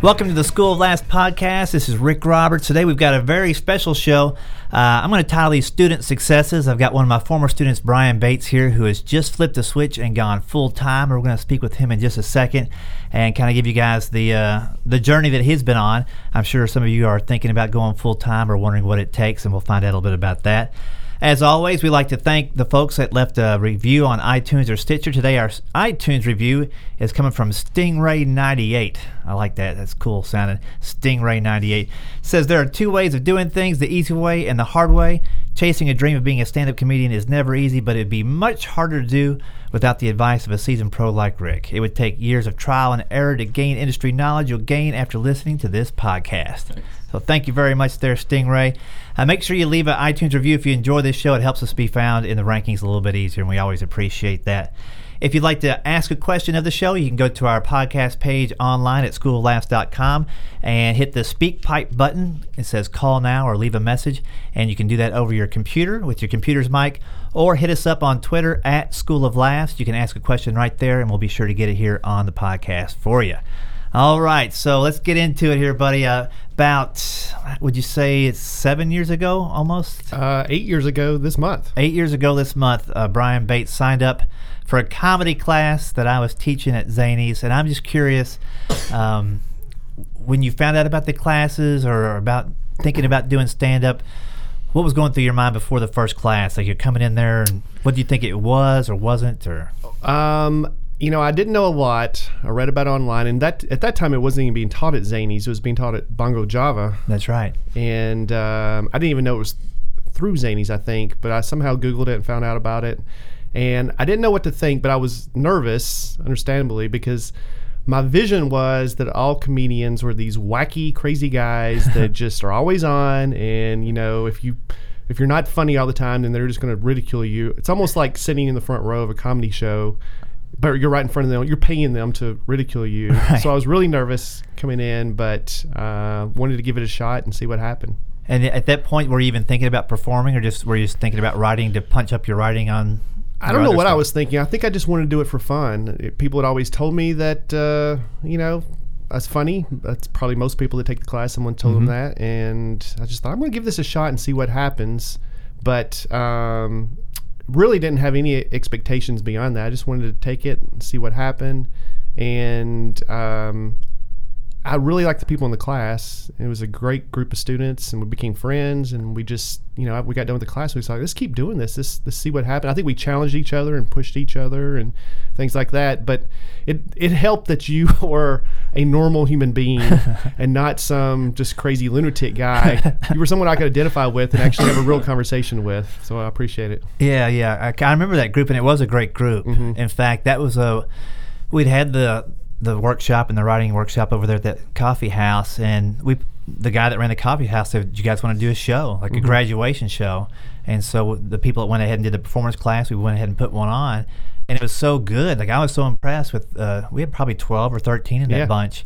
Welcome to the School of Laughs podcast. This is Rick Roberts. Today we've got a very special show. Uh, I'm going to title these student successes. I've got one of my former students, Brian Bates, here, who has just flipped a switch and gone full time. We're going to speak with him in just a second and kind of give you guys the uh, the journey that he's been on. I'm sure some of you are thinking about going full time or wondering what it takes, and we'll find out a little bit about that. As always, we like to thank the folks that left a review on iTunes or Stitcher. Today, our iTunes review is coming from Stingray98. I like that. That's cool sounding. Stingray98 says there are two ways of doing things the easy way and the hard way. Chasing a dream of being a stand up comedian is never easy, but it'd be much harder to do without the advice of a seasoned pro like Rick. It would take years of trial and error to gain industry knowledge you'll gain after listening to this podcast. Thanks. So thank you very much there, Stingray. Uh, make sure you leave an iTunes review if you enjoy this show. It helps us be found in the rankings a little bit easier, and we always appreciate that. If you'd like to ask a question of the show, you can go to our podcast page online at schooloflaughs.com and hit the speak pipe button. It says call now or leave a message, and you can do that over your computer with your computer's mic, or hit us up on Twitter at School of Laughs. You can ask a question right there, and we'll be sure to get it here on the podcast for you. All right, so let's get into it here, buddy. Uh, about, would you say it's seven years ago almost? Uh, eight years ago this month. Eight years ago this month, uh, Brian Bates signed up for a comedy class that I was teaching at Zanies. And I'm just curious um, when you found out about the classes or about thinking about doing stand up, what was going through your mind before the first class? Like you're coming in there, and what do you think it was or wasn't? Or um, you know, I didn't know a lot. I read about it online, and that at that time it wasn't even being taught at Zanies. It was being taught at Bongo Java. That's right. And um, I didn't even know it was through Zanies. I think, but I somehow Googled it and found out about it. And I didn't know what to think, but I was nervous, understandably, because my vision was that all comedians were these wacky, crazy guys that just are always on, and you know, if you if you're not funny all the time, then they're just going to ridicule you. It's almost like sitting in the front row of a comedy show but you're right in front of them. You're paying them to ridicule you. Right. So I was really nervous coming in, but uh, wanted to give it a shot and see what happened. And at that point, were you even thinking about performing, or just were you just thinking about writing to punch up your writing on? I don't know what? I was thinking. I think I just wanted to do it for fun. People had always told me that uh, you know that's funny. That's probably most people that take the class. Someone told mm-hmm. them that, and I just thought I'm going to give this a shot and see what happens. But um, really didn't have any expectations beyond that. I just wanted to take it and see what happened. And um, I really liked the people in the class. It was a great group of students, and we became friends. And we just, you know, we got done with the class. We was like, let's keep doing this. Let's, let's see what happened. I think we challenged each other and pushed each other and things like that. But it it helped that you were a normal human being and not some just crazy lunatic guy. you were someone I could identify with and actually have a real conversation with. So I appreciate it. Yeah, yeah. I, I remember that group, and it was a great group. Mm-hmm. In fact, that was a we'd had the the workshop and the writing workshop over there at that coffee house, and we the guy that ran the coffee house said, "You guys want to do a show, like mm-hmm. a graduation show?" And so the people that went ahead and did the performance class, we went ahead and put one on, and it was so good. Like I was so impressed with. Uh, we had probably twelve or thirteen in that yeah. bunch,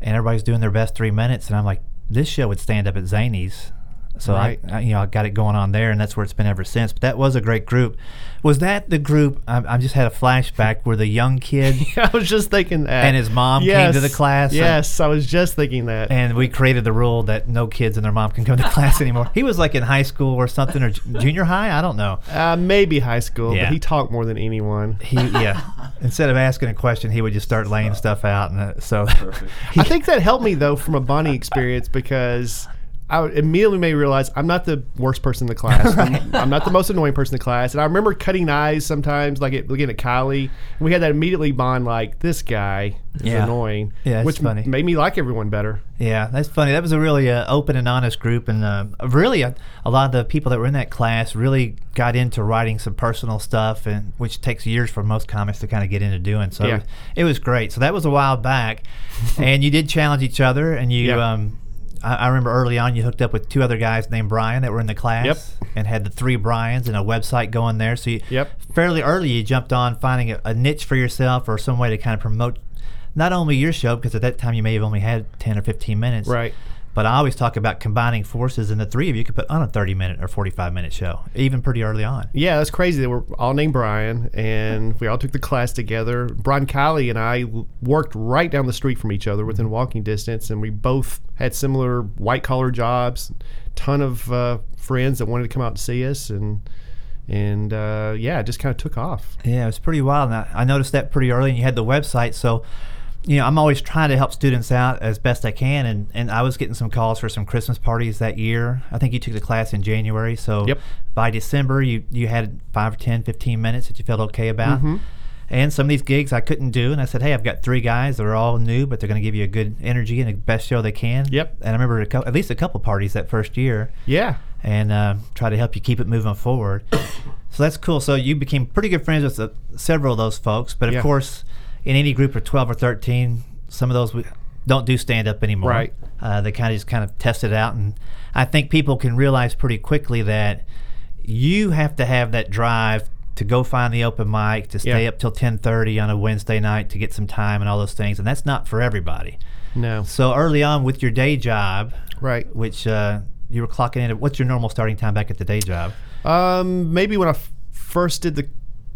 and everybody's doing their best three minutes, and I'm like, this show would stand up at Zanies. So right. I, I, you know, I got it going on there, and that's where it's been ever since. But that was a great group. Was that the group? I, I just had a flashback where the young kid. I was just thinking that. And his mom yes. came to the class. Yes, and, I was just thinking that. And we created the rule that no kids and their mom can come to class anymore. He was like in high school or something, or junior high. I don't know. Uh, maybe high school, yeah. but he talked more than anyone. He yeah. Instead of asking a question, he would just start laying stuff out, and uh, so. I think that helped me though from a Bonnie experience because I immediately made me realize I'm not the worst person in the class. I'm, I'm, not the most annoying person in the class. And I remember cutting eyes sometimes, like at, looking at Kiley. And we had that immediately bond, like this guy is yeah. annoying. Yeah, which funny. made me like everyone better. Yeah, that's funny. That was a really uh, open and honest group, and uh, really a, a, lot of the people that were in that class really got into writing some personal stuff, and which takes years for most comics to kind of get into doing. So yeah. it, was, it was great. So that was a while back, and you did challenge each other, and you. Yeah. Um, I, I remember early on you hooked up with two other guys named Brian that were in the class. Yep. And had the three Brians and a website going there. So you, Yep. fairly early you jumped on finding a, a niche for yourself or some way to kind of promote not only your show because at that time you may have only had 10 or 15 minutes Right. But i always talk about combining forces and the three of you could put on a 30 minute or 45 minute show even pretty early on Yeah, that's crazy. They were all named Brian, and we all took the class together. Brian Kiley and I worked right down the street from each other within walking distance, and we both had similar white collar jobs. Ton of uh, friends that wanted to come out and see us, and and uh, yeah, it just kind of took off. Yeah, it was pretty wild. And I, I noticed that pretty early, and you had the website. So, you know, I'm always trying to help students out as best I can. And, and I was getting some calls for some Christmas parties that year. I think you took the class in January. So Yep. by December, you, you had 5 or 10, 15 minutes that you felt okay about. Mm-hmm. And some of these gigs I couldn't do. And I said, hey, I've got three guys that are all new, but they're going to give you a good energy and the best show they can. Yep. And I remember a cou- at least a couple parties that first year Yeah, and uh, try to help you keep it moving forward. so that's cool. So you became pretty good friends with uh, several of those folks, but of Yeah. course, in any group of twelve or thirteen, some of those we don't do stand up anymore. Right. Uh, they kind of just kind of test it out, and I think people can realize pretty quickly that you have to have that drive to go find the open mic to stay Yeah. up till ten thirty on a Wednesday night to get some time and all those things, and that's not for everybody. no, So early on with your day job, right. which uh, you were clocking in. at- What's your normal starting time back at the day job? Um, maybe when I f- first did the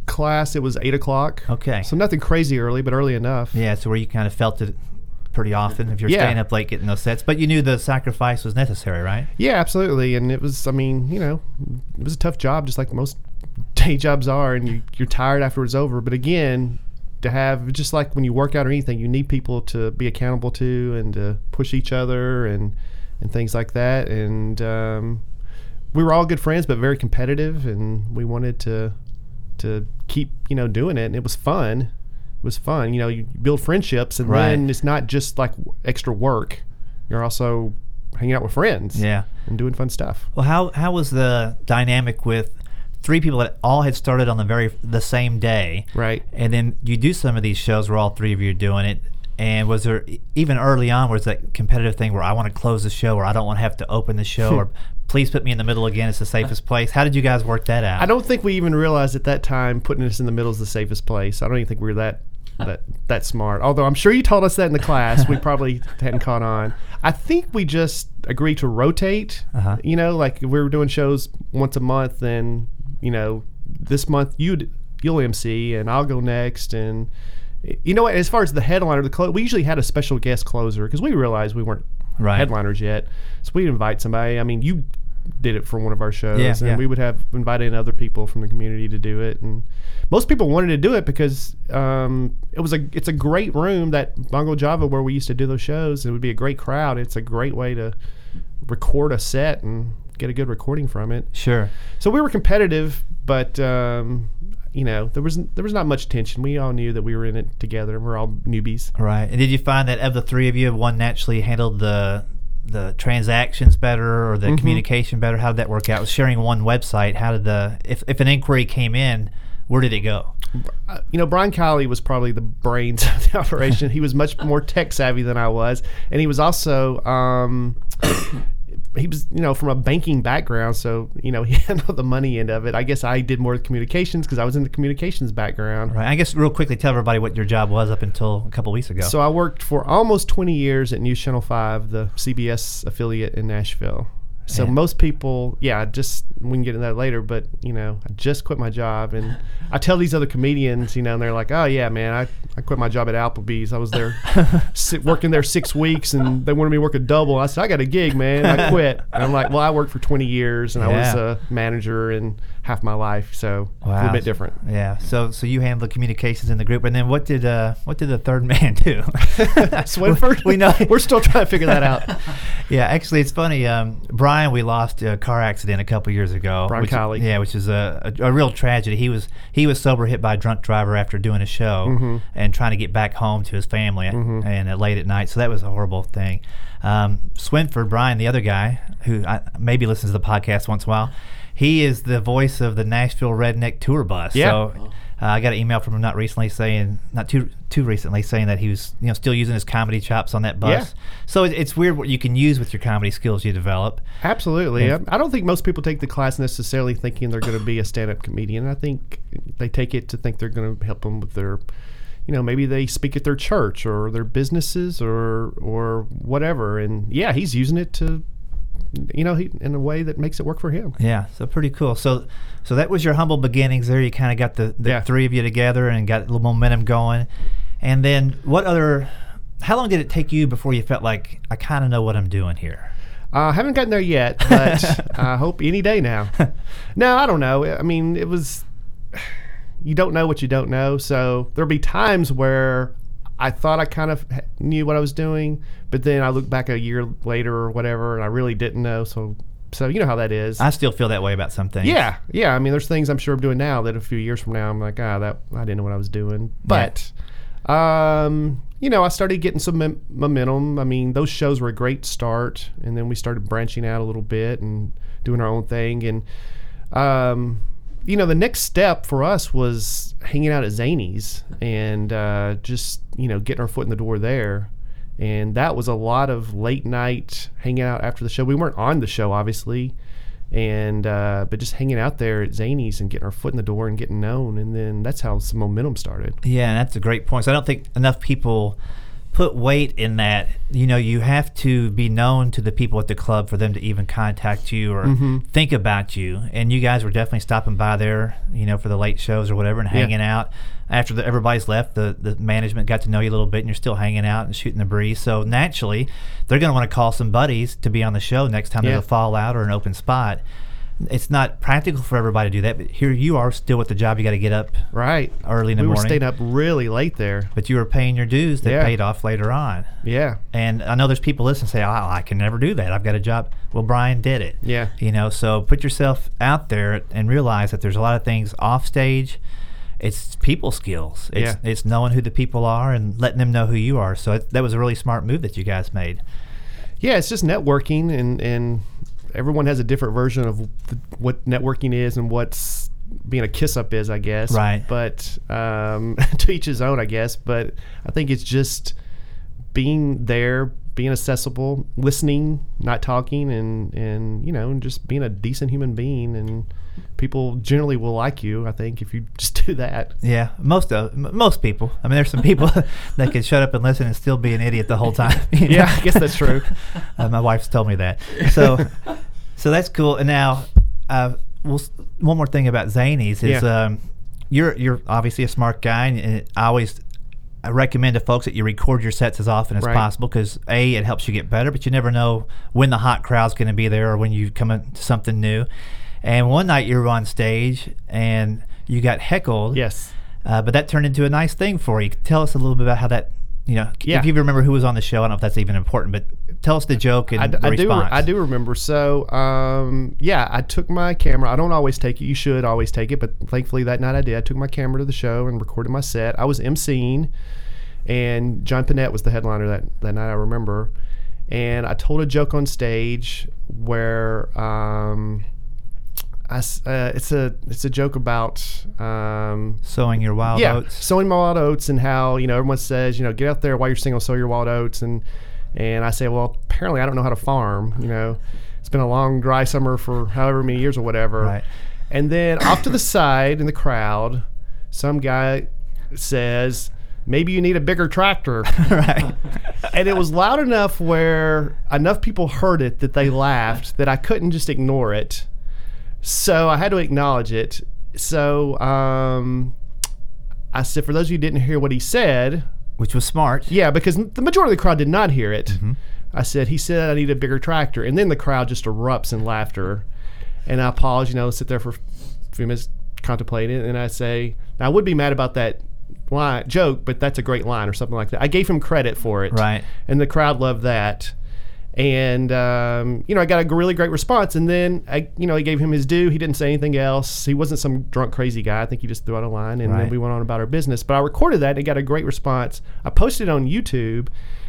class, it was eight o'clock. Okay. So nothing crazy early, but early enough. Yeah, so where you kind of felt it pretty often if you're Yeah. staying up late getting those sets, but you knew the sacrifice was necessary, right? Yeah, absolutely. And it was, I mean, you know, it was a tough job, just like most day jobs are, and you, you're tired after it's over. But again, to have, just like when you work out or anything, you need people to be accountable to and to push each other and, and things like that. And um, we were all good friends, but very competitive, and we wanted to to keep, you know, doing it. And it was fun. It was fun. You know, you build friendships, and Right. then it's not just like extra work. You're also hanging out with friends Yeah. and doing fun stuff. Well, how how was the dynamic with three people that all had started on the very the same day, Right. and then you do some of these shows where all three of you are doing it. And was there even early on was that competitive thing where I want to close the show or I don't want to have to open the show or please put me in the middle again. It's the safest place. How did you guys work that out? I don't think we even realized at that time putting us in the middle is the safest place. I don't even think we were that that that smart. Although I'm sure you told us that in the class, we probably hadn't caught on. I think we just agreed to rotate. Uh-huh. You know, like if we were doing shows once a month, then you know this month you'd you'll MC and I'll go next and. You know what? As far as the headliner, the clo- we usually had a special guest closer because we realized we weren't Right. headliners yet. So we'd invite somebody. I mean, you did it for one of our shows, Yeah, and yeah. we would have invited in other people from the community to do it. And most people wanted to do it because um, it was a it's a great room that Bongo Java where we used to do those shows. It would be a great crowd. It's a great way to record a set and get a good recording from it. Sure. So we were competitive, but um, you know there was there was not much tension. We all knew that we were in it together. We're all newbies. Right. And did you find that of the three of you, one naturally handled the the transactions better or the Mm-hmm. communication better? How did that work out? With sharing one website, how did the if, if an inquiry came in, where did it go? uh, you know, Brian Kiley was probably the brains of the operation. he was much more tech savvy than I was, and he was also um, he was you know from a banking background, so you know he handled the money end of it. I guess I did more communications because I was in the communications background. Right. I guess real quickly tell everybody what your job was up until a couple weeks ago. So I worked for almost 20 years at News Channel 5, the CBS affiliate in Nashville. So Man. most people, yeah, I just we can get into that later, but you know, I just quit my job, and I tell these other comedians, you know, and they're like, "Oh yeah, man, I, I quit my job at Applebee's. I was there si- working there six weeks, and they wanted me to work a double. I said, I got a gig, man. I quit. And I'm like, well, I worked for 20 years, and I was a manager in half my life, so a little bit different. yeah. So so you handle the communications in the group, and then what did uh what did the third man do? Swinford, we know we're still trying to figure that out. Yeah, actually, it's funny. Um, Brian, we lost a car accident a couple years ago. Brian which, Kiley. Yeah, which is a, a, a real tragedy. He was he was sober, hit by a drunk driver after doing a show Mm-hmm. and trying to get back home to his family, and uh, late at night. So that was a horrible thing. Um, Swinford, Brian, the other guy who I, maybe listens to the podcast once in a while, he is the voice of the Nashville Redneck Tour Bus. Yeah. So. Uh, I got an email from him not recently saying, not too too recently, saying that he was you know still using his comedy chops on that bus. Yeah. So it, it's weird what you can use with your comedy skills you develop. Absolutely. Yeah. I I don't think most people take the class necessarily thinking they're going to be a stand-up comedian. I think they take it to think they're going to help them with their, you know, maybe they speak at their church or their businesses or or whatever. And yeah, he's using it to, you know, he, in a way that makes it work for him. Yeah, so pretty cool. So, so that was your humble beginnings. There, you kind of got the, the Yeah. three of you together and got a little momentum going. And then, what other? How long did it take you before you felt like I kind of know what I'm doing here? Uh, I haven't gotten there yet, but I hope any day now. No, I don't know. I mean, it was. You don't know what you don't know, so there'll be times where I thought I kind of knew what I was doing, but then I look back a year later or whatever, and I really didn't know. So, so you know how that is. I still feel that way about some things. yeah, yeah. I mean, there's things I'm sure I'm doing now that a few years from now I'm like, ah, that I didn't know what I was doing. But, um, you know, I started getting some mom- momentum. I mean, those shows were a great start, and then we started branching out a little bit and doing our own thing. And, um, you know, the next step for us was hanging out at Zanies and uh, just you know getting our foot in the door there. And that was a lot of late night hanging out after the show. We weren't on the show, obviously, and uh, but just hanging out there at Zanies and getting our foot in the door and getting known. And then that's how some momentum started. Yeah, and that's a great point. So I don't think enough people put weight in that. You know, you have to be known to the people at the club for them to even contact you or Mm-hmm. think about you. And you guys were definitely stopping by there, you know, for the late shows or whatever, and Yeah. hanging out. After the, everybody's left, the, the management got to know you a little bit, and you're still hanging out and shooting the breeze. So naturally, they're going to want to call some buddies to be on the show next time Yeah. there's a fallout or an open spot. It's not practical for everybody to do that, but here you are still with the job. You got to get up Right. early in the morning. we stayed up really late there. but you were paying your dues that Yeah. paid off later on. Yeah. And I know there's people listening say, oh, I can never do that. I've got a job. Well, Brian did it. Yeah. You know, so put yourself out there and realize that there's a lot of things off stage. It's people skills. It's, Yeah. it's knowing who the people are and letting them know who you are. So it, that was a really smart move that you guys made. Yeah, it's just networking, and and everyone has a different version of the, what networking is and what's being a kiss up is, I guess. Right. But um, to each his own, I guess. But I think it's just being there, being accessible, listening, not talking, and and you know, just being a decent human being, and people generally will like you. I think if you just do that. Yeah, most of m- most people. I mean, there's some people that can shut up and listen and still be an idiot the whole time. you know? Yeah, I guess that's true. Uh, my wife's told me that. So, so that's cool. And now, uh, we'll, one more thing about Zanies is Yeah. um, you're you're obviously a smart guy, and, and I always I recommend to folks that you record your sets as often as Right. possible because a it helps you get better, but you never know when the hot crowd's going to be there or when you come into something new. And one night you were on stage and you got heckled. Yes. Uh, but that turned into a nice thing for you. Tell us a little bit about how that, you know, Yeah. if you remember who was on the show. I don't know if that's even important, but tell us the joke and I, d- the I do. response. I do remember. So, um, yeah, I took my camera. I don't always take it. You should always take it, but thankfully that night I did. I took my camera to the show and recorded my set. I was emceeing, and John Pinette was the headliner that that night. I remember, and I told a joke on stage where. Um, I uh, it's a it's a joke about um, Sowing your wild yeah, oats. sowing my wild oats and how you know everyone says you know get out there while you're single, sow your wild oats and and I say well apparently I don't know how to farm. You know, it's been a long dry summer for however many years or whatever. Right. And then off to the side in the crowd, some guy says maybe you need a bigger tractor. right. and it was loud enough where enough people heard it that they laughed that I couldn't just ignore it. So I had to acknowledge it. So um, I said, for those of you who didn't hear what he said, Which was smart. yeah, because the majority of the crowd did not hear it. Mm-hmm. I said, he said I need a bigger tractor. And then the crowd just erupts in laughter. And I pause, you know, sit there for a few minutes, contemplate it. And I say, now I would be mad about that line, joke, but that's a great line or something like that. I gave him credit for it. Right. And the crowd loved that. And, um, you know, I got a really great response. And then, I, you know, I gave him his due. He didn't say anything else. He wasn't some drunk, crazy guy. I think he just threw out a line and Right. then we went on about our business. But I recorded that and it got a great response. I posted it on YouTube.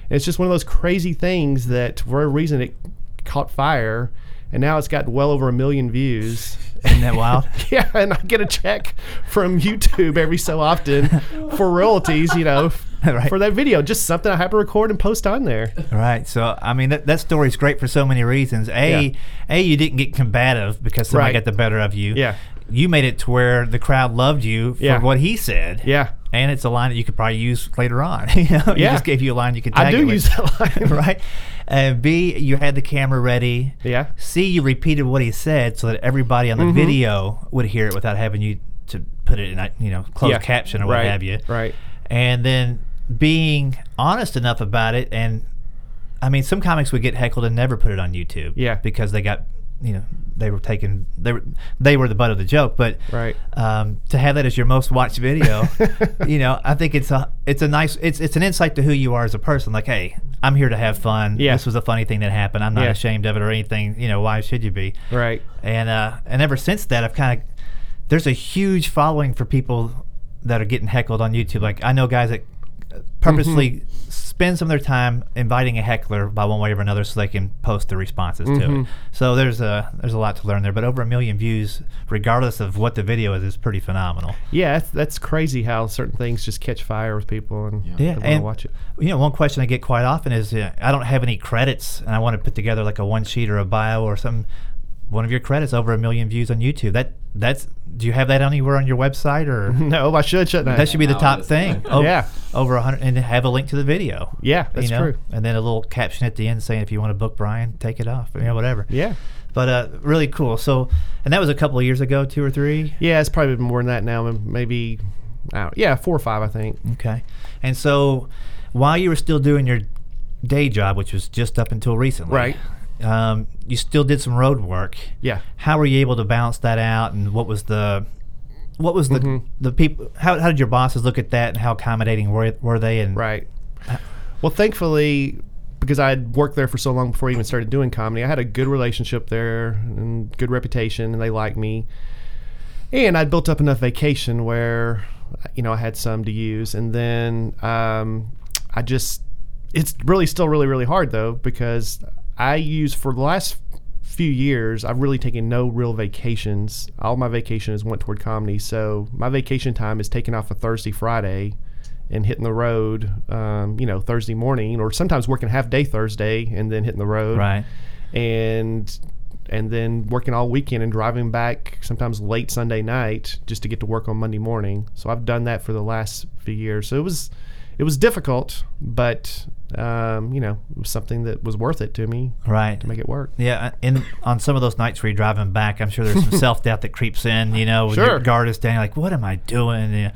And it's just one of those crazy things that for a reason it caught fire. and now it's got well over a million views. Isn't that wild? yeah, and I get a check from YouTube every so often for royalties, you know, Right. for that video. Just something I have to record and post on there. Right. So I mean that that story's great for so many reasons. A, Yeah. a you didn't get combative because somebody Right. got the better of you. Yeah. You made it to where the crowd loved you for Yeah. what he said. Yeah. And it's a line that you could probably use later on. you know, he Yeah. just gave you a line you could tag I do use that line. right. And B, you had the camera ready. Yeah. C, you repeated what he said so that everybody on the Mm-hmm. video would hear it without having you to put it in a you know closed Yeah. caption or what Right. have you. Right. And then being honest enough about it and I mean some comics would get heckled and never put it on YouTube. Yeah. Because they got you know they were taken they were they were the butt of the joke but Right. um, to have that as your most watched video you know i think it's a it's a nice it's it's an insight to who you are as a person like hey i'm here to have fun Yeah. this was a funny thing that happened i'm not Yeah. ashamed of it or anything you know why should you be Right. and uh and ever since that i've kind of there's a huge following for people that are getting heckled on youtube like i know guys that purposely Mm-hmm. spend some of their time inviting a heckler by one way or another so they can post the responses to Mm-hmm. it so there's a there's a lot to learn there but over a million views regardless of what the video is is pretty phenomenal Yeah, that's, that's crazy how certain things just catch fire with people and Yeah, they want to and watch it. you know, one question I get quite often is, uh, I don't have any credits, and I want to put together like a one sheet or a bio or something. One of your credits over a million views on YouTube. That that's. Do you have that anywhere on your website, or No, I should, shouldn't I? that should be the top thing? O- Yeah. over a hundred, and have a link to the video. Yeah, that's you know? true. And then a little caption at the end saying, if you want to book Brian, take it off, you know, whatever. Yeah. But uh, really cool. So, and that was a couple of years ago, two or three. Yeah, it's probably been more than that now. Maybe, I yeah, four or five, I think. Okay. And so, while you were still doing your day job, which was just up until recently, Right. Um, you still did some road work. Yeah. How were you able to balance that out, and what was the what was the Mm-hmm. the people? How, how did your bosses look at that, and how accommodating were were they? And Right. Well, thankfully, because I had worked there for so long before I even started doing comedy, I had a good relationship there and good reputation, and they liked me. And I'd built up enough vacation where, you know, I had some to use. And then um, I just, it's really still really, really hard though, because I use for the last few years, I've really taken no real vacations. All my vacations went toward comedy. So my vacation time is taking off a Thursday, Friday and hitting the road, um, you know, Thursday morning, or sometimes working half day Thursday and then hitting the road, right, and and then working all weekend and driving back sometimes late Sunday night just to get to work on Monday morning. So I've done that for the last few years. So it was it was difficult, but um, you know, something that was worth it to me right. to make it work. Yeah, in on some of those nights where you're driving back, I'm sure there's some self doubt that creeps in. You know, when your Sure. guard is down, like, what am I doing? You know,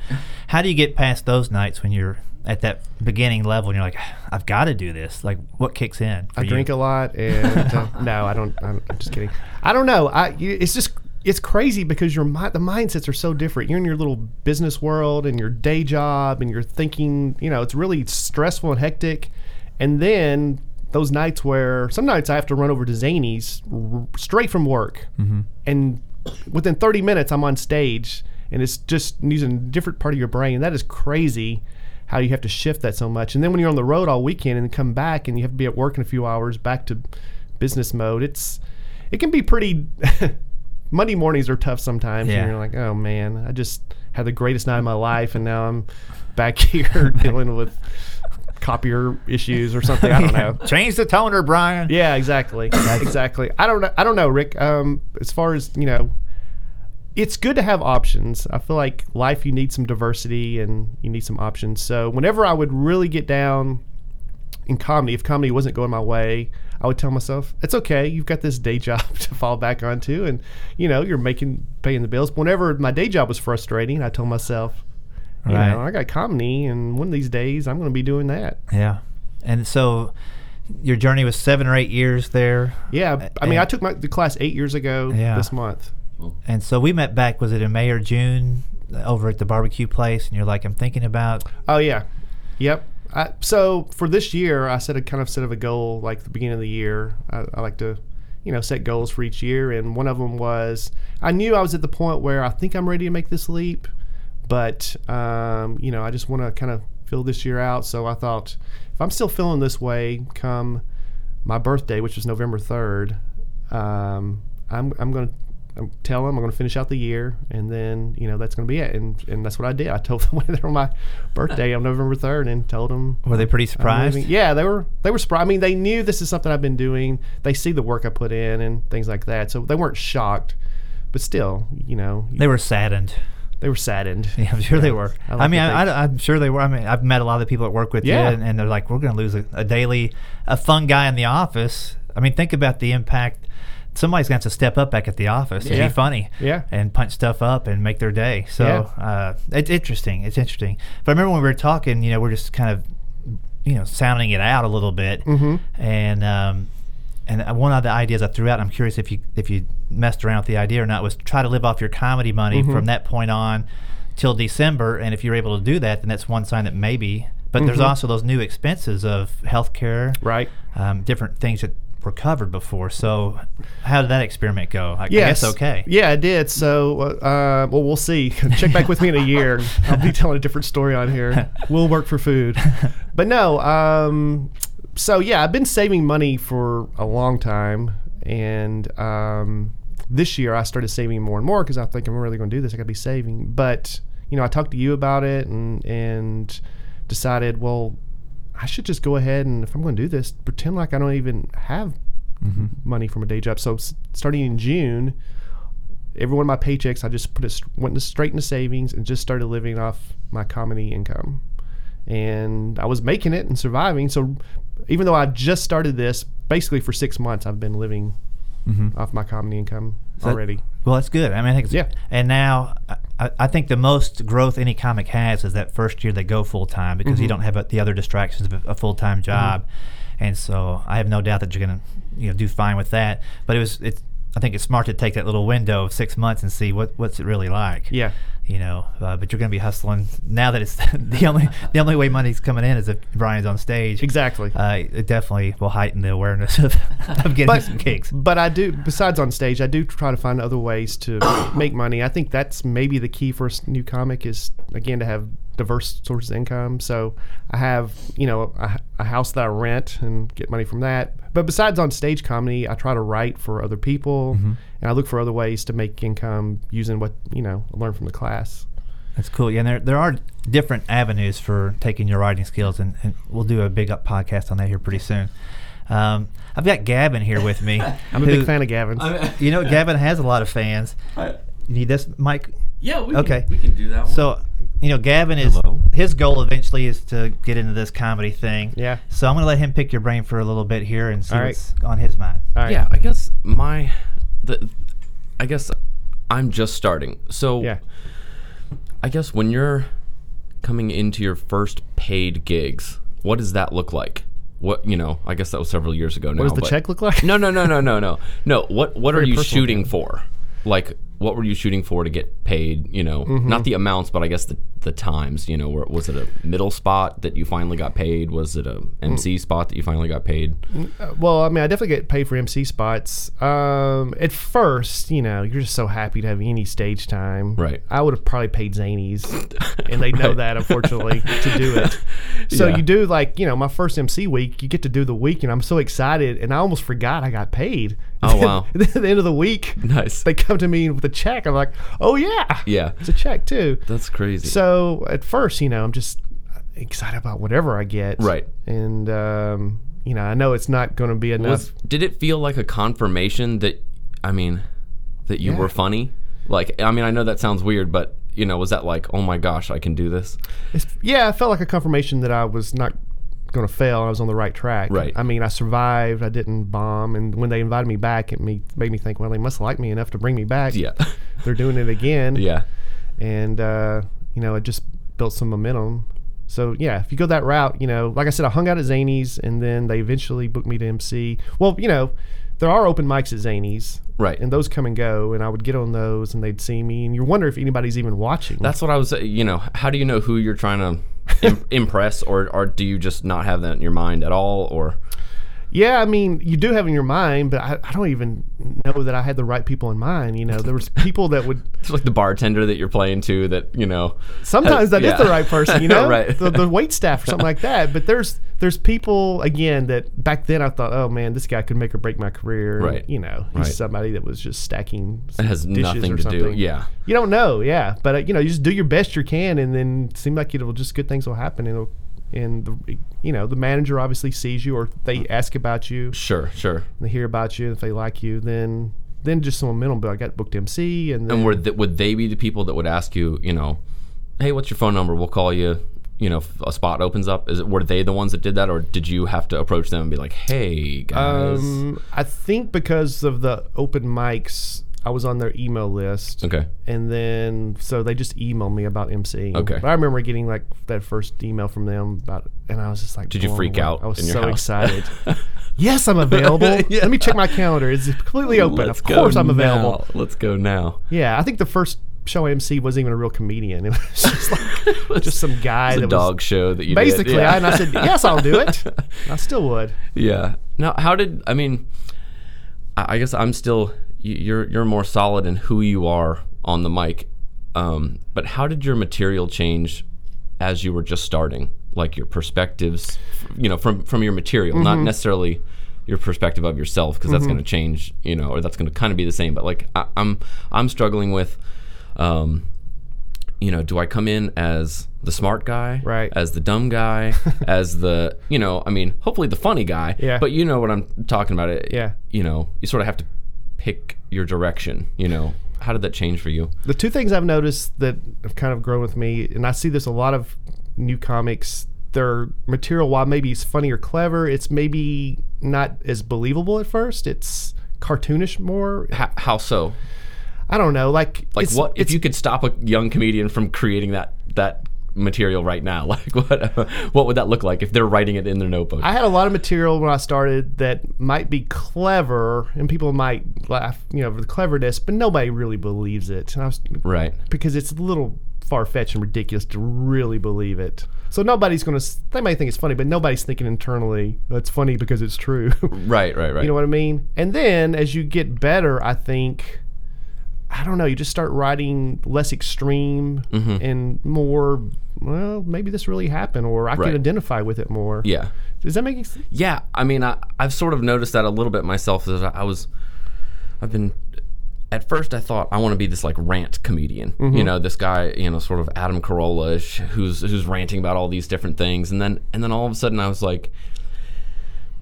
how do you get past those nights when you're at that beginning level and you're like, I've got to do this? Like, what kicks in? I drink a lot, and uh, no, I don't. I'm, I'm just kidding. I don't know. I it's just it's crazy because your the mindsets are so different. You're in your little business world and your day job, and you're thinking. You know, it's really stressful and hectic. And then those nights where some nights I have to run over to Zanies r- straight from work, mm-hmm. and within 30 minutes I'm on stage, and it's just using a different part of your brain. That is crazy how you have to shift that so much. And then when you're on the road all weekend and then come back and you have to be at work in a few hours back to business mode, it's it can be pretty Monday mornings are tough sometimes Yeah. and you're like, "Oh man, I just had the greatest night of my life and now I'm back here dealing with copier issues or something. I don't know." Change the toner, Brian. Yeah, exactly. exactly. I don't know. I don't know, Rick. Um, as far as you know, it's good to have options. I feel like life you need some diversity and you need some options. So whenever I would really get down in comedy, if comedy wasn't going my way, I would tell myself, "It's okay. You've got this day job to fall back onto, and you know you're making paying the bills." But whenever my day job was frustrating, I told myself, "You Right. know, I got comedy, and one of these days I'm going to be doing that." Yeah. And so your journey was seven or eight years there. Yeah, I mean, I took my the class eight years ago Yeah. this month. And so we met back, was it in May or June, over at the barbecue place? And you're like, I'm thinking about. Oh yeah, yep. I, so for this year, I set a kind of set of a goal like the beginning of the year. I, I like to, you know, set goals for each year, and one of them was I knew I was at the point where I think I'm ready to make this leap, but um, you know, I just want to kind of fill this year out. So I thought if I'm still feeling this way come my birthday, which was November third. um, I'm I'm going to tell them I'm going to finish out the year, and then you know that's going to be it. And and that's what I did. I told them when they were on my birthday on November third, and told them. Were they pretty surprised? Yeah, they were. They were surprised. I mean, they knew this is something I've been doing. They see the work I put in and things like that, so they weren't shocked. But still, you know, They were saddened. They were saddened. Yeah, I'm sure they were. I I, mean, I, I'm sure they were. I mean, I've met a lot of the people that work with Yeah. you, and, and they're like, "We're going to lose a, a daily, a fun guy in the office." I mean, think about the impact. Somebody's going to have to step up back at the office and Yeah. be funny, Yeah. and punch stuff up and make their day. So Yeah. uh, it's interesting. It's interesting. But I remember when we were talking, you know, we're just kind of, you know, sounding it out a little bit, Mm-hmm. and um, and one of the ideas I threw out, I'm curious if you if you messed around with the idea or not, was try to live off your comedy money Mm-hmm. from that point on till December. And if you're able to do that, then that's one sign that maybe. But there's Mhm. also those new expenses of healthcare, Right. um, different things that were covered before. So how did that experiment go? I, Yes. guess okay. Yeah, I did. So, uh, well, we'll see. Check back with me in a year. I'll be telling a different story on here. We'll work for food. But no, um, so yeah, I've been saving money for a long time. And um, this year I started saving more and more because I think I'm really going to do this. I got to be saving. But, you know, I talked to you about it and, and decided, well, I should just go ahead and if I'm going to do this, pretend like I don't even have money from a day job. So s- starting in June, every one of my paychecks, I just put it st- went straight into savings and just started living off my comedy income. And I was making it and surviving. So even though I just started this, basically for six months, I've been living off my comedy income that- already. Well, that's good. I mean, I think it's, Yeah. And now, I, I think the most growth any comic has is that first year they go full time because Mm-hmm. you don't have uh, the other distractions of a, a full time job, and so I have no doubt that you're gonna you know do fine with that. But it was it's I think it's smart to take that little window of six months and see what what's it really like. Yeah. You know, uh, but you're going to be hustling now that it's the only the only way money's coming in is if Brian's on stage. Exactly. Uh, it definitely will heighten the awareness of, of getting but, some gigs. But I do, besides on stage, I do try to find other ways to make money. I think that's maybe the key for a new comic is again to have diverse sources of income. So I have, you know, a, a house that I rent and get money from that. But besides on stage comedy, I try to write for other people, Mm-hmm. and I look for other ways to make income using what you know I learned from the class. That's cool. Yeah, and there, there are different avenues for taking your writing skills, and, and we'll do a big up podcast on that here pretty soon. Um, I've got Gavin here with me. I'm a big fan of Gavin's. You know, Gavin has a lot of fans. You need this mic? Yeah, we Okay. can, we can do that one. So, you know, Gavin is Hello. his goal eventually is to get into this comedy thing. Yeah. So I'm going to let him pick your brain for a little bit here and see All right. what's on his mind. All right. yeah, I guess my the I guess I'm just starting. So Yeah. I guess when you're coming into your first paid gigs, what does that look like? What you know? I guess that was several years ago now. What does the check look like? No, no, no, no, no, no, no. What what are you shooting thing. for? Like, what were you shooting for to get paid? You know, Mm-hmm. not the amounts, but I guess the the times. You know, where, was it a middle spot that you finally got paid? Was it a MC Mm. spot that you finally got paid? Uh, well, I mean, I definitely get paid for MC spots. Um, at first, you know, you're just so happy to have any stage time. Right. I would have probably paid Zanies, and they know that, unfortunately, to do it. So Yeah. you do like, you know, my first MC week, you get to do the week, and I'm so excited, and I almost forgot I got paid. Oh, wow. At the end of the week, Nice. they come to me with a check. I'm like, oh yeah, Yeah, it's a check too. that's crazy. So at first, you know, I'm just excited about whatever I get. Right. And um, you know, I know it's not going to be enough. was did it feel like a confirmation that I mean that you Yeah. were funny? Like, I mean, I know that sounds weird, but you know, was that like, oh my gosh, I can do this? It's, yeah, it felt like a confirmation that I was not going to fail. I was on the right track. Right. I mean, I survived. I didn't bomb. And when they invited me back, it me, made me think, well, they must like me enough to bring me back. Yeah, They're doing it again. yeah, And, uh, you know, it just built some momentum. So, yeah, if you go that route, you know, like I said, I hung out at Zanies and then they eventually booked me to MC. Well, you know, there are open mics at Zanies. right. And those come and go, and I would get on those, and they'd see me, and you wonder if anybody's even watching. That's what I was. You know, how do you know who you're trying to impress, or or do you just not have that in your mind at all? Or Yeah, I mean, you do have in your mind, but I, I don't even know that I had the right people in mind. You know, there was people that would. It's like the bartender that you're playing to that you know. Sometimes that is yeah. the right person, you know, Right. the, the wait staff or something like that. But there's there's people again that back then I thought, oh man, this guy could make or break my career. And, Right. You know, he's Right. somebody that was just stacking. It has nothing to do. Yeah. You don't know, yeah, but uh, you know, you just do your best you can, and then seem like it'll just good things will happen, and it'll, and the you know the manager obviously sees you, or they ask about you, Sure. Sure. they hear about you, and if they like you, then then just some momentum. But I got booked MC, and then And would th- would they be the people that would ask you, you know, hey, what's your phone number? We'll call you. You know, if a spot opens up. Is it were they the ones that did that, or did you have to approach them and be like, hey guys? um, I think because of the open mics, I was on their email list. okay. And then, so they just emailed me about MC. Okay. But I remember getting like that first email from them about, and I was just like, Did you freak away. out I was so house? excited. yes, I'm available. Yeah. Let me check my calendar. It's completely open. Let's of course, I'm available. now. Let's go now. Yeah, I think the first show MC wasn't even a real comedian. It was just like just some guy It's a that dog was show that you basically. Did. Yeah. And I said, yes, I'll do it. I still would. Yeah. Now, how did I mean? I I guess I'm still you're you're more solid in who you are on the mic. Um, but how did your material change as you were just starting? Like your perspectives, you know, from from your material, not necessarily your perspective of yourself, because that's going to change, you know, or that's going to kind of be the same. But like I, I'm I'm struggling with. Um, you know, do I come in as the smart guy, Right. As the dumb guy, as the you know, I mean, hopefully the funny guy, Yeah. But you know what I'm talking about. It, Yeah. You know, you sort of have to pick your direction. You know, how did that change for you? the two things I've noticed that have kind of grown with me, and I see this a lot of new comics. Their material, while maybe it's funny or clever, it's maybe not as believable at first. It's cartoonish more. How, how so? I don't know. Like, Like, what if you could stop a young comedian from creating that that material right now? Like, what what would that look like if they're writing it in their notebook? I had a lot of material when I started that might be clever, and people might laugh, you know, for the cleverness, but nobody really believes it. And I was, right. because it's a little far fetched and ridiculous to really believe it. So nobody's going to. They might think it's funny, but nobody's thinking internally that's funny because it's true. Right. Right. Right. you know what I mean? And then as you get better, I think. I don't know. You just start writing less extreme Mm-hmm. and more. Well, maybe this really happened, or I Right. can identify with it more. yeah. Does that make sense? Yeah, I mean, I, I've sort of noticed that a little bit myself. As I, was, I've been. At first, I thought I want to be this like rant comedian. You know, this guy, you know, sort of Adam Carolla-ish, who's who's ranting about all these different things, and then and then all of a sudden, I was like,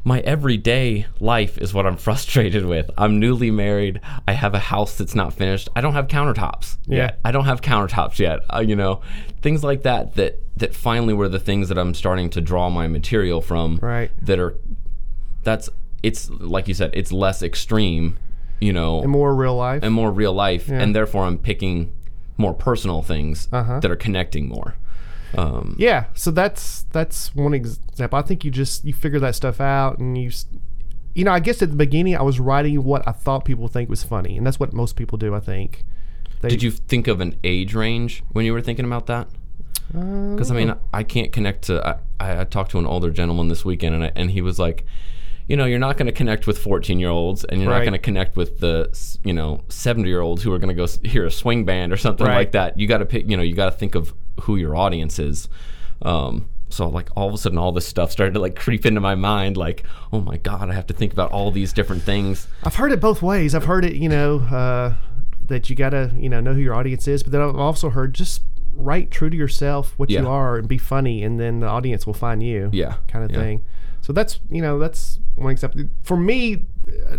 my everyday life is what I'm frustrated with. I'm newly married. I have a house that's not finished. I don't have countertops. Yeah. yet. I don't have countertops yet. Uh, you know, things like that. That that finally were the things that I'm starting to draw my material from. Right. That are. That's it's like you said. It's less extreme. You know, And more real life. and more real life, and therefore I'm picking more personal things Uh-huh. that are connecting more. Um, yeah. So that's that's one example. I think you just you figure that stuff out, and you. You know, I guess at the beginning I was writing what I thought people would think was funny, and that's what most people do. I think. They, Did you think of an age range when you were thinking about that? Uh, Because I mean, I can't connect to. I, I, talked to an older gentleman this weekend, and I, and he was like, you know, you're not going to connect with 14 year olds, and you're not going to connect with the you know 70 year olds who are going to go s- hear a swing band or something Right. like that. You got to pick. You know, you got to think of who your audience is. Um, so like all of a sudden, all this stuff started to like creep into my mind. Like, oh my god, I have to think about all these different things. I've heard it both ways. I've heard it, you know, uh, that you gotta, you know, know who your audience is, but then I've also heard just write true to yourself, what Yeah. you are, and be funny, and then the audience will find you. Yeah, kind of yeah. thing. So that's you know that's one example. For me,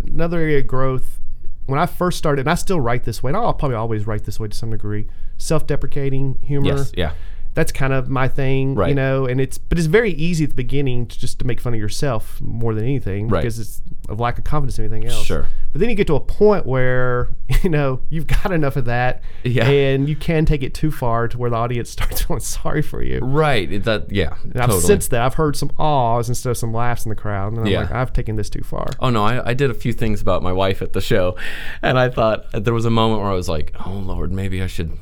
another area of growth. When I first started, and I still write this way, and I'll probably always write this way to some degree. Self-deprecating humor. Yes, yeah, That's kind of my thing, you know. And it's but it's very easy at the beginning to just to make fun of yourself more than anything Right. because it's a lack of confidence in anything else. Sure. But then you get to a point where you know you've got enough of that, Yeah. and you can take it too far to where the audience starts feeling sorry for you. right. That yeah, And totally. I've sensed that. I've heard some ahs instead of some laughs in the crowd. And I'm Yeah. like, I've taken this too far. Oh no, I, I did a few things about my wife at the show, and I thought there was a moment where I was like, "Oh Lord, maybe I should,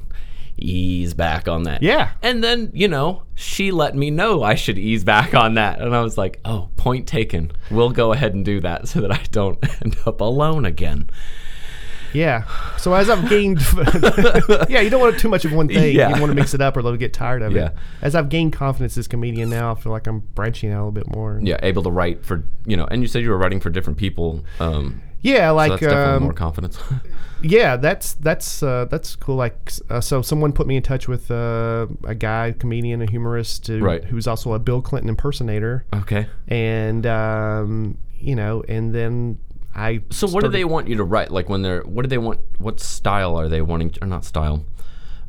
ease back on that. Yeah. And then, you know, she let me know I should ease back on that. And I was like, oh, point taken. We'll go ahead and do that so that I don't end up alone again. Yeah. So as I've gained, yeah, you don't want too much of one thing. Yeah. You want to mix it up, or they'll get tired of Yeah. it. As I've gained confidence as a comedian now, I feel like I'm branching out a little bit more. Yeah, able to write for, you know, and you said you were writing for different people. Um, Yeah, so like that's definitely um, more confidence. yeah, that's that's uh, that's cool. Like, uh, so someone put me in touch with uh, a guy, comedian, a humorist, who, Right. who's also a Bill Clinton impersonator, okay. and um, you know, and then I. So what do they want you to write? Like when they're, what do they want? What style are they wanting? Or not style.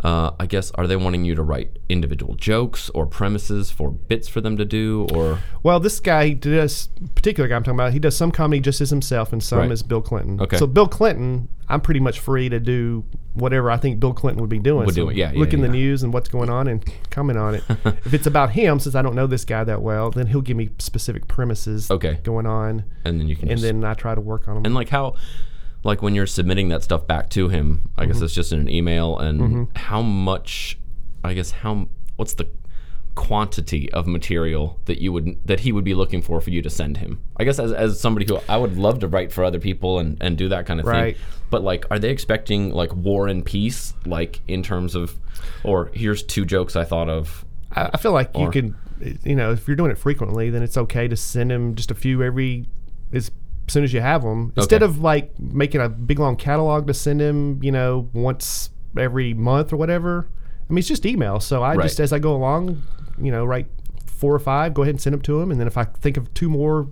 Uh, I guess are they wanting you to write individual jokes or premises for bits for them to do, or Well, this guy does particular guy I'm talking about. He does some comedy just as himself, and some Right. as Bill Clinton. Okay. So Bill Clinton, I'm pretty much free to do whatever I think Bill Clinton would be doing. Would So do it, yeah, Look yeah, in the news and what's going on and comment on it. if it's about him, since I don't know this guy that well, then he'll give me specific premises Okay. going on, and then you can and just, then I try to work on them. and like how, like when you're submitting that stuff back to him, I Mm-hmm. guess it's just in an email, and how much, I guess how what's the quantity of material that you would that he would be looking for for you to send him i guess as, as somebody who i would love to write for other people and, and do that kind of Right. thing but like are they expecting like war and peace like in terms of or here's two jokes i thought of I, I feel like you Or- can, you know, if you're doing it frequently, then it's okay to send him just a few every as soon as you have them, instead of like making a big long catalog to send him, you know, once every month or whatever. I mean, it's just email. So I Right. just as I go along, you know, write four or five, go ahead and send them to him, and then if I think of two more.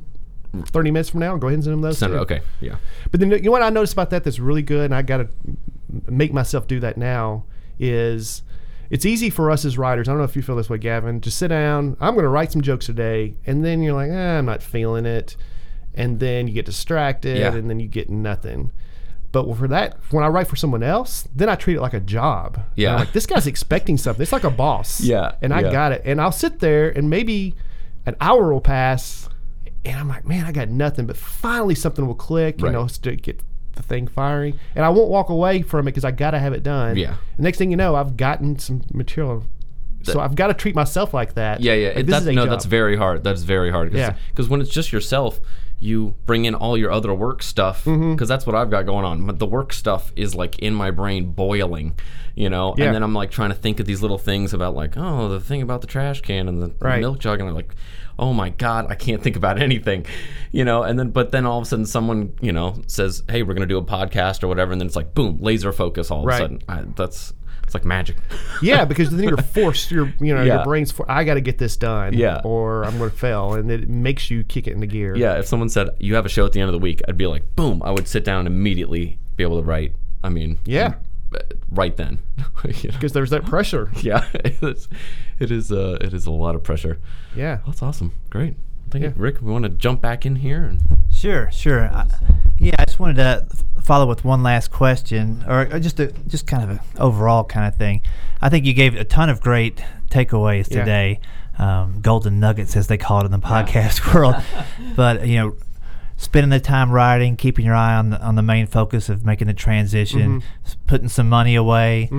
30 minutes from now, go ahead and send them those. Send it- too. okay yeah But then you know what I noticed about that that's really good, and I got to make myself do that now is it's easy for us as writers. I don't know if you feel this way, Gavin. Just sit down. I'm going to write some jokes today, and then you're like, eh, I'm not feeling it, and then you get distracted, Yeah. and then you get nothing. But for that, when I write for someone else, then I treat it like a job. Yeah. I'm like this guy's expecting something. It's like a boss. Yeah, and I yeah. got it. And I'll sit there, and maybe an hour will pass, and I'm like, man, I got nothing. But finally, something will click. You Right. know, to get the thing firing, and I won't walk away from it because I got to have it done. Yeah. The next thing you know, I've gotten some material. so I've got to treat myself like that. Yeah, yeah. Like, It, this that's, is a no, job. that's very hard. That's very hard. Cause, Yeah. Because when it's just yourself, you bring in all your other work stuff. Because Mm-hmm. that's what I've got going on. But the work stuff is like in my brain boiling, you know. Yeah. And then I'm like trying to think of these little things about like, oh, the thing about the trash can and the, Right. milk jug, and I'm like, oh my god, I can't think about anything, you know. And then, but then all of a sudden, someone, you know, says, hey, we're gonna do a podcast or whatever, and then it's like, boom, laser focus all of a sudden. I, that's it's like magic. yeah, because then you're forced. Your you know Yeah. your brain's for. I got to get this done. Yeah. Or I'm going to fail, and it makes you kick it into gear. Yeah, if someone said you have a show at the end of the week, I'd be like, boom, I would sit down and immediately be able to write. I mean, Yeah. uh, right then. You know? Because there's that pressure. Yeah, it's, it is. Uh, it is a lot of pressure. Yeah. That's awesome. Great. I think Yeah. Rick, we want to jump back in here. And, Sure, sure. I, yeah, I just wanted to follow with one last question, or, or just a just kind of an overall kind of thing. I think you gave a ton of great takeaways Yeah. today, um, golden nuggets as they call it in the podcast world. but you know, spending the time writing, keeping your eye on the on the main focus of making the transition, s- putting some money away,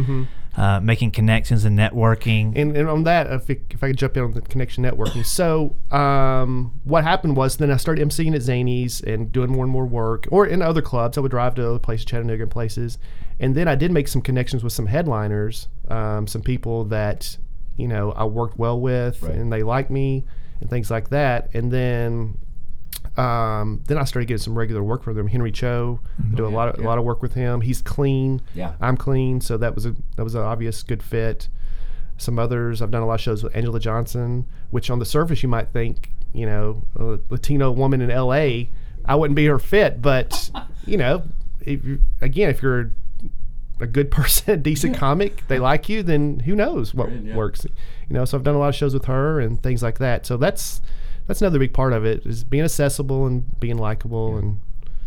uh, making connections and networking. And, and on that, if, it, if I could jump in on the connection networking. So, um, what happened was then I started emceeing at Zanies and doing more and more work, or in other clubs. I would drive to other places, Chattanooga and places. And then I did make some connections with some headliners, um, some people that, you know, I worked well with Right. and they liked me and things like that. And then um, then I started getting some regular work from them. Henry Cho, I do a lot of a lot of work with him. He's clean. Yeah. I'm clean, so that was a that was an obvious good fit. Some others I've done a lot of shows with Anjelah Johnson, which on the surface you might think, you know, a Latino woman in L.A. I wouldn't be her fit, but you know, if you, again, if you're a good person, a decent comic, they like you, then who knows what works. You know, so I've done a lot of shows with her and things like that. So that's that's another big part of it is being accessible and being likable and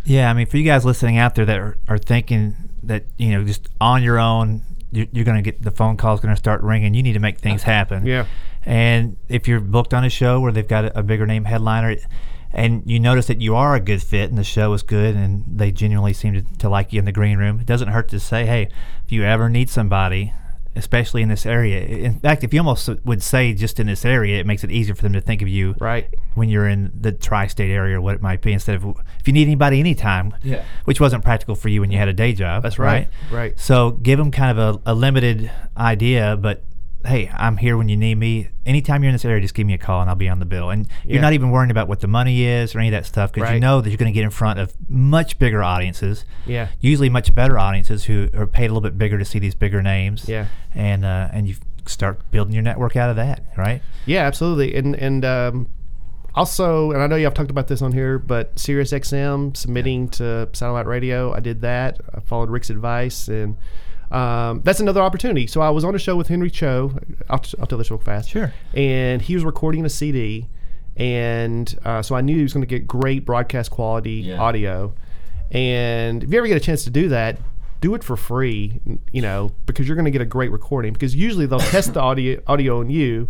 Yeah, I mean, for you guys listening out there that are, are thinking that you know just on your own, you're, you're going to get the phone calls going to start ringing. You need to make things happen. Yeah. And if you're booked on a show where they've got a, a bigger name headliner, and you notice that you are a good fit and the show is good and they genuinely seem to, to like you in the green room, it doesn't hurt to say, hey, if you ever need somebody, especially in this area. In fact, if you almost would say just in this area, it makes it easier for them to think of you Right. when you're in the tri-state area or what it might be. Instead of if you need anybody anytime, Yeah. which wasn't practical for you when you had a day job. That's right. Right. So give them kind of a, a limited idea, but hey, I'm here when you need me. Anytime you're in this area, just give me a call and I'll be on the bill. And you're not even worrying about what the money is or any of that stuff because you know that you're going to get in front of much bigger audiences. Yeah. Usually much better audiences who are paid a little bit bigger to see these bigger names. Yeah. And uh, and you start building your network out of that, right? Yeah, absolutely. And and um, also, and I know have talked about this on here, but SiriusXM submitting to satellite radio, I did that. I followed Rick's advice, and um, that's another opportunity. So I was on a show with Henry Cho. I'll, I'll tell this real fast. Sure. And he was recording a CD, and uh, so I knew he was going to get great broadcast quality Yeah. audio. And if you ever get a chance to do that, do it for free, you know, because you're going to get a great recording. Because usually they'll test the audio audio on you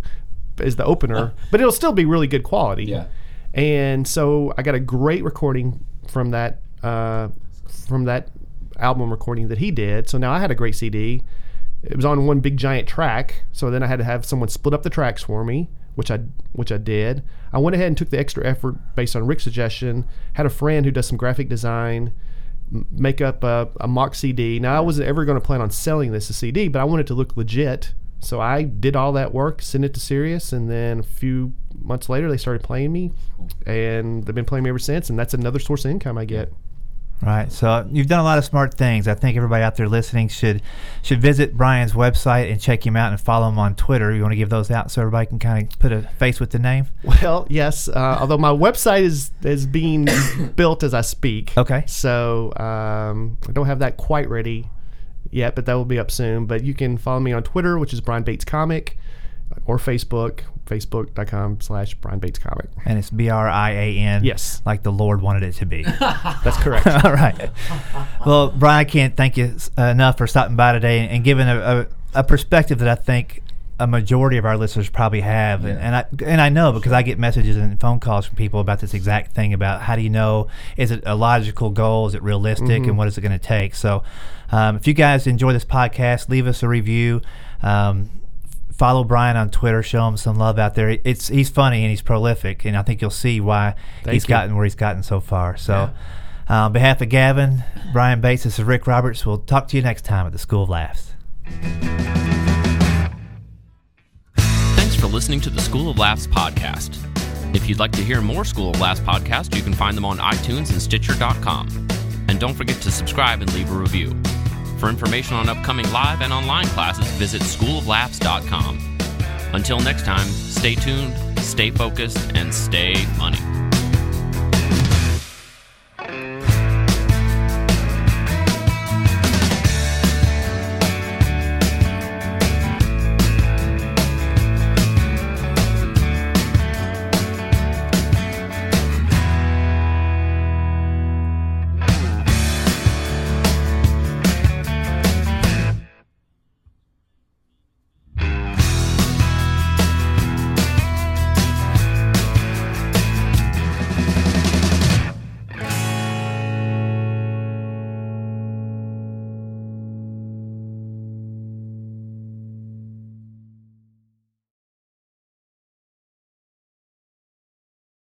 as the opener, but it'll still be really good quality. Yeah. And so I got a great recording from that uh, from that album recording that he did. So now I had a great CD. It was on one big giant track. So then I had to have someone split up the tracks for me, which I which I did. I went ahead and took the extra effort based on Rick's suggestion. Had a friend who does some graphic design make up a, a mock CD. Now I wasn't ever going to plan on selling this as CD, but I wanted it to look legit. So I did all that work, sent it to Sirius, and then a few months later they started playing me, and they've been playing me ever since. And that's another source of income I get. Right. So you've done a lot of smart things. I think everybody out there listening should should visit Brian's website and check him out and follow him on Twitter. You want to give those out so everybody can kind of put a face with the name? Well, yes. Uh, although my website is is being built as I speak. Okay. So um, I don't have that quite ready yet, but that will be up soon. But you can follow me on Twitter, which is Brian Bates Comic, or Facebook, facebook.com slash Brian Bates Comic. And it's B R I A N. Yes. Like the Lord wanted it to be. That's correct. All right. Well, Brian, I can't thank you enough for stopping by today and, and giving a, a, a perspective that I think a majority of our listeners probably have, and, and I and I know because I get messages and phone calls from people about this exact thing about how do you know is it a logical goal, is it realistic, and what is it going to take? So, um, if you guys enjoy this podcast, leave us a review. Um, follow Brian on Twitter, show him some love out there. It's he's funny and he's prolific, and I think you'll see why he's you. gotten where he's gotten so far. So, uh, on behalf of Gavin, Brian Bates, this is Rick Roberts. We'll talk to you next time at the School of Laughs. Thanks for listening to the School of Laughs podcast. If you'd like to hear more School of Laughs podcasts, you can find them on iTunes and Stitcher.com. And don't forget to subscribe and leave a review. For information on upcoming live and online classes, visit schooloflaughs.com. Until next time, stay tuned, stay focused, and stay funny.